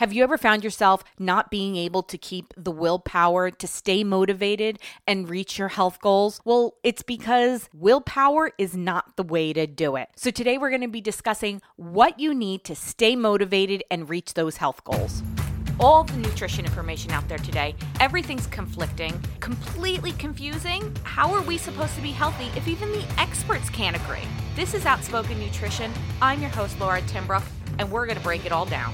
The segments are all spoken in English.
Have you ever found yourself not being able to keep the willpower to stay motivated and reach your health goals? Well, it's because willpower is not the way to do it. So today we're going to be discussing what you need to stay motivated and reach those health goals all the nutrition information out there today. Everything's conflicting, completely confusing. How are we supposed to be healthy if even the experts can't agree? This is Outspoken Nutrition. I'm your host, Laura Timbrook, and we're going to break it all down.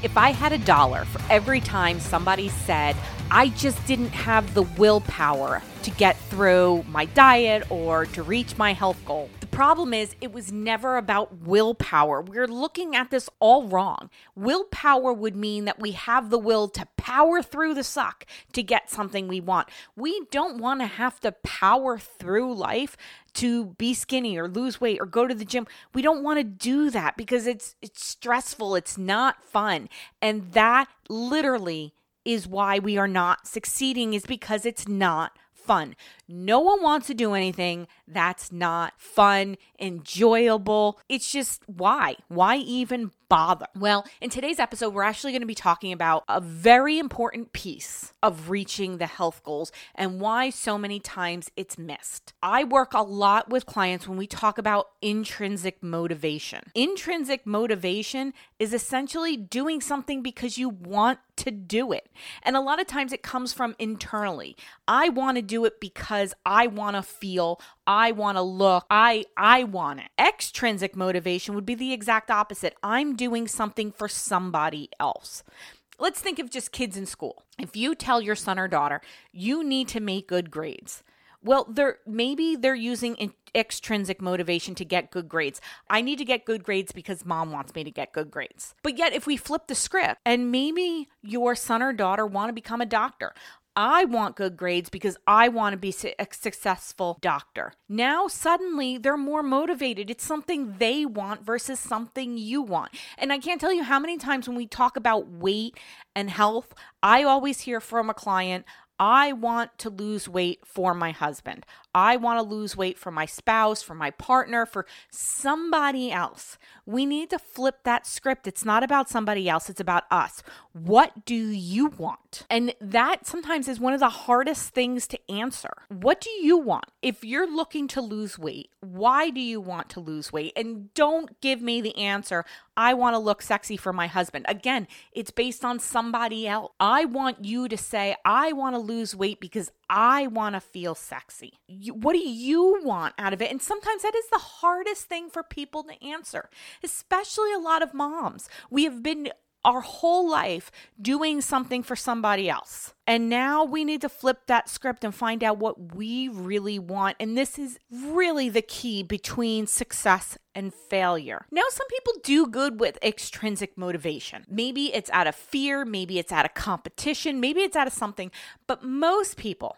If I had a dollar for every time somebody said, I just didn't have the willpower to get through my diet or to reach my health goal. The problem is, it was never about willpower. We're looking at this all wrong. Willpower would mean that we have the will to power through the suck to get something we want. We don't want to have to power through life to be skinny or lose weight or go to the gym. We don't want to do that because it's it's stressful, it's not fun. And that literally is why we are not succeeding is because it's not fun. No one wants to do anything that's not fun, enjoyable. It's just why? Why even bother? Well, in today's episode, we're actually going to be talking about a very important piece of reaching the health goals and why so many times it's missed. I work a lot with clients when we talk about intrinsic motivation. Intrinsic motivation is essentially doing something because you want to do it. And a lot of times it comes from internally. I want to do it because I want to feel, I want to look, I I want it. Extrinsic motivation would be the exact opposite. I'm doing something for somebody else. Let's think of just kids in school. If you tell your son or daughter, you need to make good grades. Well, they're maybe they're using in, extrinsic motivation to get good grades. I need to get good grades because mom wants me to get good grades. But yet if we flip the script and maybe your son or daughter want to become a doctor. I want good grades because I want to be a successful doctor. Now, suddenly, they're more motivated. It's something they want versus something you want. And I can't tell you how many times when we talk about weight and health, I always hear from a client, I want to lose weight for my husband. I want to lose weight for my spouse, for my partner, for somebody else. We need to flip that script. It's not about somebody else, it's about us. What do you want? And that sometimes is one of the hardest things to answer. What do you want? If you're looking to lose weight, why do you want to lose weight? And don't give me the answer, I want to look sexy for my husband. Again, it's based on somebody else. I want you to say, I want to lose weight because I want to feel sexy. What do you want out of it? And sometimes that is the hardest thing for people to answer, especially a lot of moms. We have been our whole life doing something for somebody else. And now we need to flip that script and find out what we really want. And this is really the key between success and failure. Now, some people do good with extrinsic motivation. Maybe it's out of fear, maybe it's out of competition, maybe it's out of something, but most people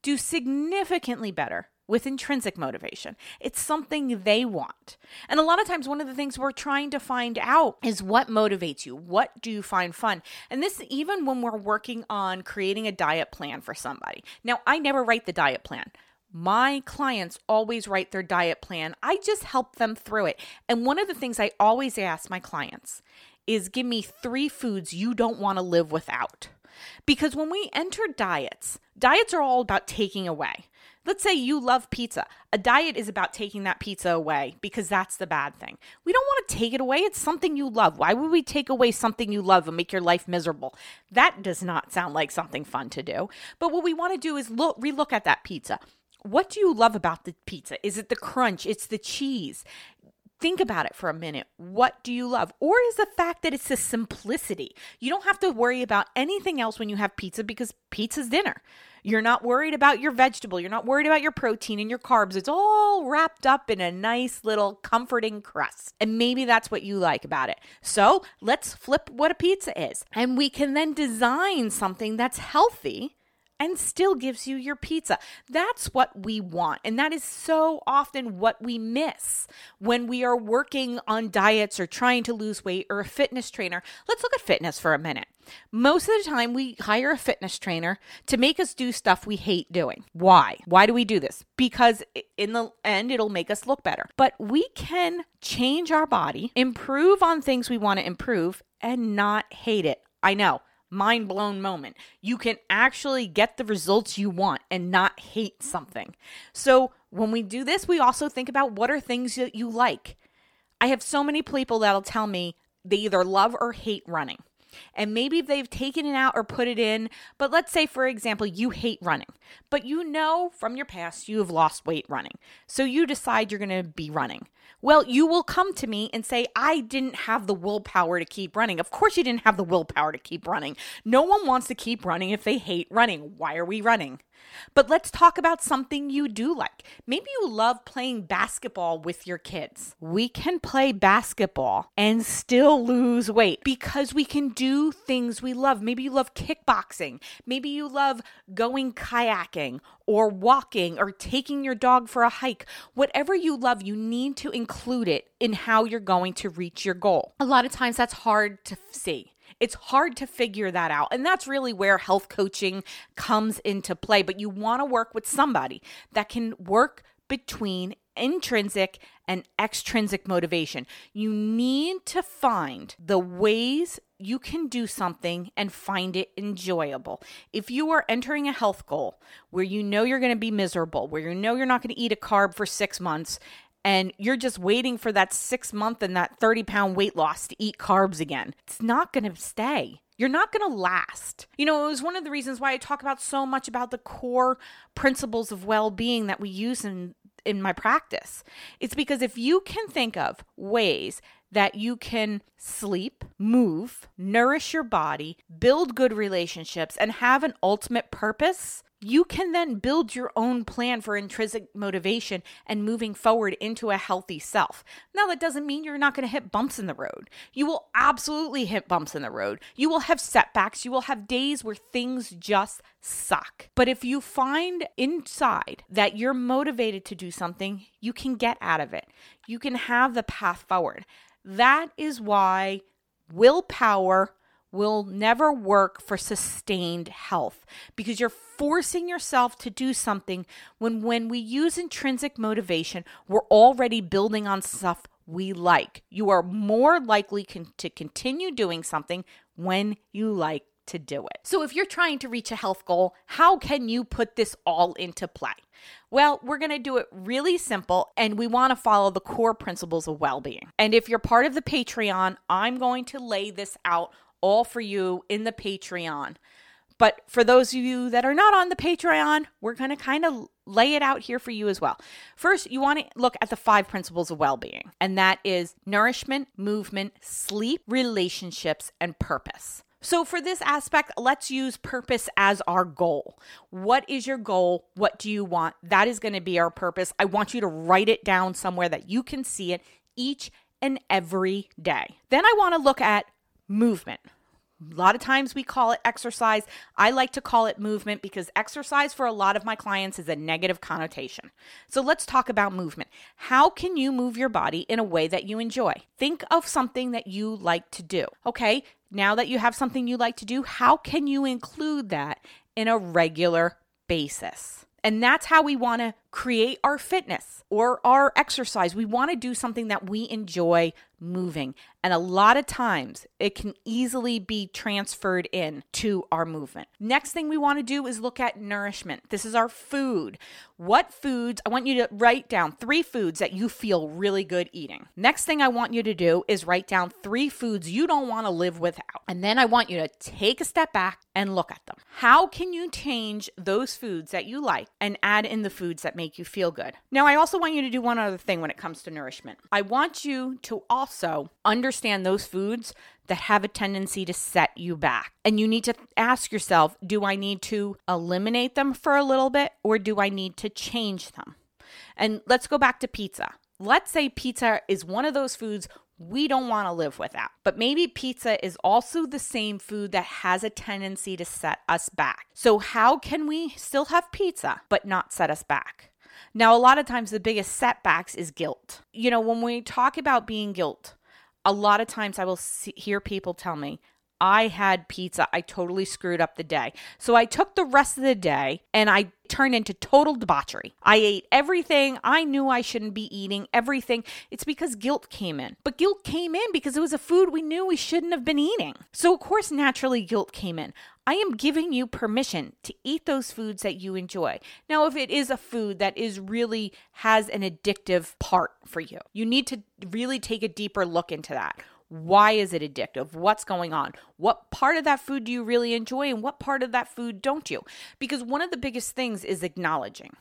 do significantly better with intrinsic motivation. It's something they want. And a lot of times, one of the things we're trying to find out is what motivates you? What do you find fun? And this, even when we're working on creating a diet plan for somebody. Now, I never write the diet plan. My clients always write their diet plan. I just help them through it. And one of the things I always ask my clients is give me three foods you don't want to live without. Because when we enter diets, diets are all about taking away. Let's say you love pizza. A diet is about taking that pizza away because that's the bad thing. We don't want to take it away. It's something you love. Why would we take away something you love and make your life miserable? That does not sound like something fun to do. But what we want to do is look relook at that pizza. What do you love about the pizza? Is it the crunch? It's the cheese. Think about it for a minute. What do you love? Or is the fact that it's the simplicity? You don't have to worry about anything else when you have pizza because pizza's dinner. You're not worried about your vegetable. You're not worried about your protein and your carbs. It's all wrapped up in a nice little comforting crust. And maybe that's what you like about it. So let's flip what a pizza is. And we can then design something that's healthy and still gives you your pizza. That's what we want. And that is so often what we miss when we are working on diets or trying to lose weight or a fitness trainer. Let's look at fitness for a minute. Most of the time, we hire a fitness trainer to make us do stuff we hate doing. Why? Why do we do this? Because in the end, it'll make us look better. But we can change our body, improve on things we want to improve, and not hate it. I know mind blown moment. You can actually get the results you want and not hate something. So, when we do this, we also think about what are things that you like. I have so many people that'll tell me they either love or hate running. And maybe they've taken it out or put it in, but let's say, for example, you hate running, but you know from your past you have lost weight running. So you decide you're going to be running. Well, you will come to me and say, I didn't have the willpower to keep running. Of course, you didn't have the willpower to keep running. No one wants to keep running if they hate running. Why are we running? But let's talk about something you do like. Maybe you love playing basketball with your kids. We can play basketball and still lose weight because we can do things we love. Maybe you love kickboxing. Maybe you love going kayaking or walking or taking your dog for a hike. Whatever you love, you need to include it in how you're going to reach your goal. A lot of times that's hard to see. It's hard to figure that out. And that's really where health coaching comes into play. But you want to work with somebody that can work between intrinsic and extrinsic motivation. You need to find the ways you can do something and find it enjoyable. If you are entering a health goal where you know you're going to be miserable, where you know you're not going to eat a carb for six months, and you're just waiting for that six month and that 30 pound weight loss to eat carbs again. It's not going to stay. You're not going to last. You know, it was one of the reasons why I talk about so much about the core principles of well being that we use in, in my practice. It's because if you can think of ways that you can sleep, move, nourish your body, build good relationships, and have an ultimate purpose, you can then build your own plan for intrinsic motivation and moving forward into a healthy self. Now, that doesn't mean you're not going to hit bumps in the road. You will absolutely hit bumps in the road. You will have setbacks. You will have days where things just suck. But if you find inside that you're motivated to do something, you can get out of it. You can have the path forward. That is why willpower will never work for sustained health because you're forcing yourself to do something when when we use intrinsic motivation we're already building on stuff we like you are more likely con- to continue doing something when you like to do it. So, if you're trying to reach a health goal, how can you put this all into play? Well, we're going to do it really simple and we want to follow the core principles of well being. And if you're part of the Patreon, I'm going to lay this out all for you in the Patreon. But for those of you that are not on the Patreon, we're going to kind of lay it out here for you as well. First, you want to look at the five principles of well being, and that is nourishment, movement, sleep, relationships, and purpose. So, for this aspect, let's use purpose as our goal. What is your goal? What do you want? That is going to be our purpose. I want you to write it down somewhere that you can see it each and every day. Then I want to look at movement. A lot of times we call it exercise. I like to call it movement because exercise for a lot of my clients is a negative connotation. So let's talk about movement. How can you move your body in a way that you enjoy? Think of something that you like to do. Okay, now that you have something you like to do, how can you include that in a regular basis? And that's how we want to create our fitness or our exercise. We want to do something that we enjoy moving. And a lot of times it can easily be transferred in to our movement. Next thing we want to do is look at nourishment. This is our food. What foods, I want you to write down three foods that you feel really good eating. Next thing I want you to do is write down three foods you don't want to live without. And then I want you to take a step back and look at them. How can you change those foods that you like and add in the foods that make you feel good. Now, I also want you to do one other thing when it comes to nourishment. I want you to also understand those foods that have a tendency to set you back. And you need to ask yourself do I need to eliminate them for a little bit or do I need to change them? And let's go back to pizza. Let's say pizza is one of those foods We don't want to live without. But maybe pizza is also the same food that has a tendency to set us back. So, how can we still have pizza but not set us back? Now, a lot of times the biggest setbacks is guilt. You know, when we talk about being guilt, a lot of times I will see, hear people tell me, I had pizza. I totally screwed up the day. So I took the rest of the day and I turned into total debauchery. I ate everything I knew I shouldn't be eating, everything. It's because guilt came in. But guilt came in because it was a food we knew we shouldn't have been eating. So, of course, naturally, guilt came in. I am giving you permission to eat those foods that you enjoy. Now, if it is a food that is really has an addictive part for you, you need to really take a deeper look into that. Why is it addictive? What's going on? What part of that food do you really enjoy and what part of that food don't you? Because one of the biggest things is acknowledging.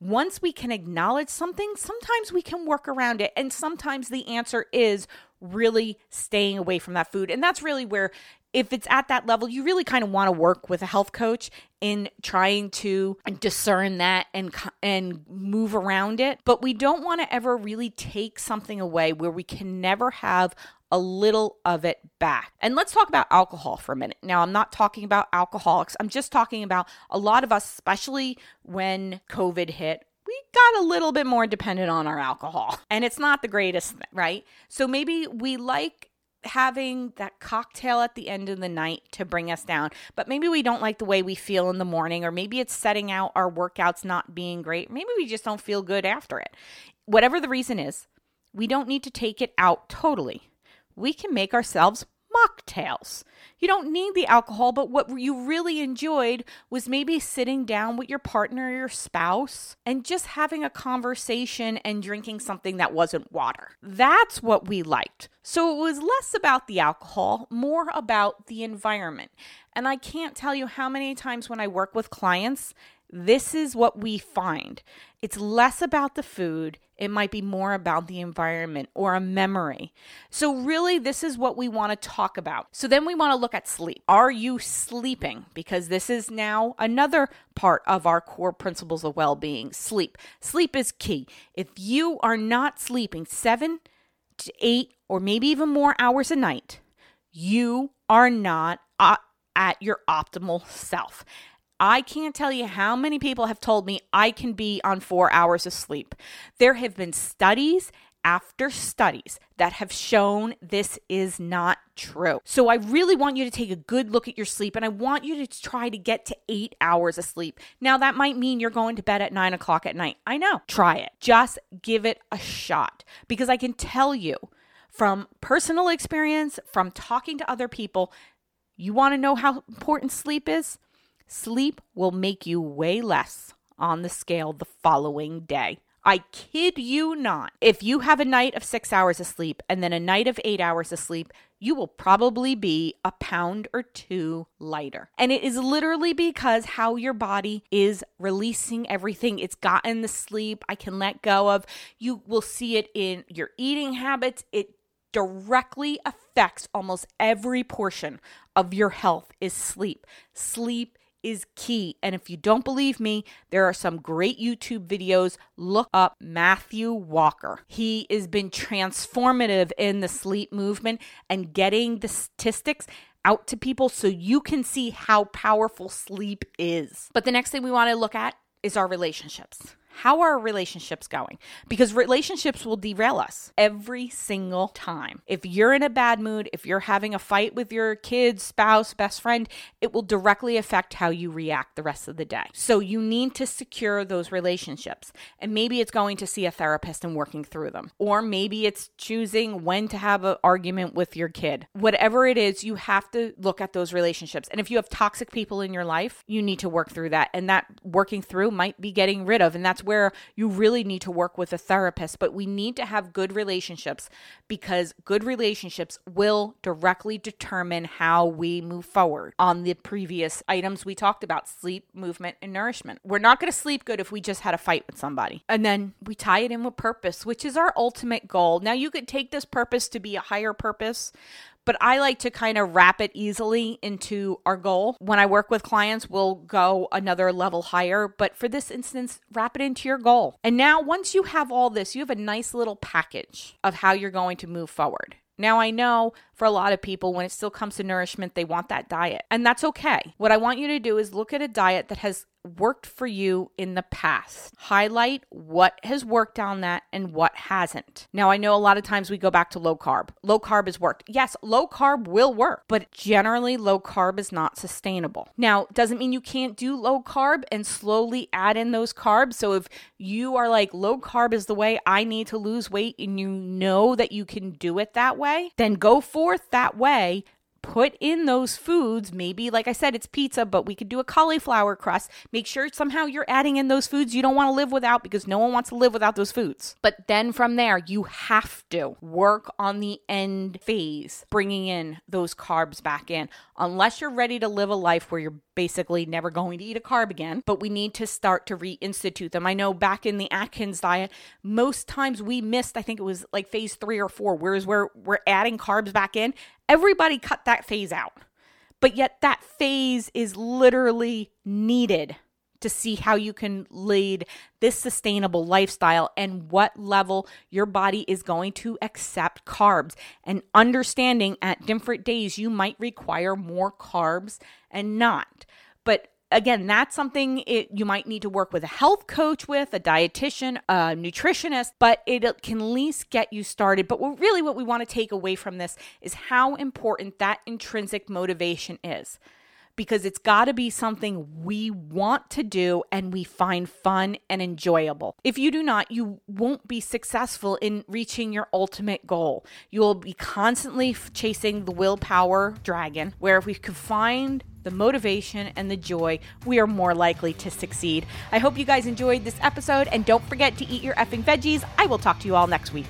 Once we can acknowledge something, sometimes we can work around it. And sometimes the answer is really staying away from that food. And that's really where if it's at that level, you really kind of want to work with a health coach in trying to discern that and and move around it. But we don't want to ever really take something away where we can never have a little of it back. And let's talk about alcohol for a minute. Now, I'm not talking about alcoholics. I'm just talking about a lot of us, especially when COVID hit, we got a little bit more dependent on our alcohol. And it's not the greatest, right? So maybe we like having that cocktail at the end of the night to bring us down. But maybe we don't like the way we feel in the morning, or maybe it's setting out our workouts not being great. Maybe we just don't feel good after it. Whatever the reason is, we don't need to take it out totally. We can make ourselves mocktails. You don't need the alcohol, but what you really enjoyed was maybe sitting down with your partner or your spouse and just having a conversation and drinking something that wasn't water. That's what we liked. So it was less about the alcohol, more about the environment. And I can't tell you how many times when I work with clients, this is what we find. It's less about the food, it might be more about the environment or a memory. So, really, this is what we want to talk about. So, then we want to look at sleep. Are you sleeping? Because this is now another part of our core principles of well being sleep. Sleep is key. If you are not sleeping seven to eight or maybe even more hours a night, you are not uh, at your optimal self. I can't tell you how many people have told me I can be on four hours of sleep. There have been studies after studies that have shown this is not true. So I really want you to take a good look at your sleep and I want you to try to get to eight hours of sleep. Now, that might mean you're going to bed at nine o'clock at night. I know. Try it. Just give it a shot because I can tell you from personal experience, from talking to other people, you want to know how important sleep is? Sleep will make you weigh less on the scale the following day. I kid you not. If you have a night of six hours of sleep and then a night of eight hours of sleep, you will probably be a pound or two lighter. And it is literally because how your body is releasing everything it's gotten the sleep I can let go of. You will see it in your eating habits. It directly affects almost every portion of your health is sleep. Sleep is key. And if you don't believe me, there are some great YouTube videos. Look up Matthew Walker. He has been transformative in the sleep movement and getting the statistics out to people so you can see how powerful sleep is. But the next thing we want to look at is our relationships. How are relationships going? Because relationships will derail us every single time. If you're in a bad mood, if you're having a fight with your kids, spouse, best friend, it will directly affect how you react the rest of the day. So you need to secure those relationships. And maybe it's going to see a therapist and working through them. Or maybe it's choosing when to have an argument with your kid. Whatever it is, you have to look at those relationships. And if you have toxic people in your life, you need to work through that. And that working through might be getting rid of. And that's where you really need to work with a therapist. But we need to have good relationships because good relationships will directly determine how we move forward on the previous items we talked about sleep, movement, and nourishment. We're not going to sleep good if we just had a fight with somebody. And then we tie it in with purpose, which is our ultimate goal. Now, you could take this purpose to be a higher purpose but I like to kind of wrap it easily into our goal. When I work with clients, we'll go another level higher, but for this instance, wrap it into your goal. And now, once you have all this, you have a nice little package of how you're going to move forward. Now, I know for a lot of people, when it still comes to nourishment, they want that diet, and that's okay. What I want you to do is look at a diet that has worked for you in the past. Highlight what has worked on that and what hasn't. Now, I know a lot of times we go back to low carb. Low carb has worked. Yes, low carb will work, but generally low carb is not sustainable. Now, doesn't mean you can't do low carb and slowly add in those carbs. So if you are like low carb is the way I need to lose weight and you know that you can do it that way, then go forth that way put in those foods. Maybe, like I said, it's pizza, but we could do a cauliflower crust. Make sure somehow you're adding in those foods you don't want to live without because no one wants to live without those foods. But then from there, you have to work on the end phase, bringing in those carbs back in, unless you're ready to live a life where you're basically never going to eat a carb again. But we need to start to reinstitute them. I know back in the Atkins diet, most times we missed, I think it was like phase three or four, whereas we're, we're adding carbs back in Everybody cut that phase out. But yet, that phase is literally needed to see how you can lead this sustainable lifestyle and what level your body is going to accept carbs and understanding at different days you might require more carbs and not. But again, that's something it, you might need to work with a health coach with, a dietitian, a nutritionist, but it can at least get you started. But what, really, what we want to take away from this is how important that intrinsic motivation is. Because it's got to be something we want to do and we find fun and enjoyable. If you do not, you won't be successful in reaching your ultimate goal. You will be constantly chasing the willpower dragon, where if we could find the motivation, and the joy, we are more likely to succeed. I hope you guys enjoyed this episode, and don't forget to eat your effing veggies. I will talk to you all next week.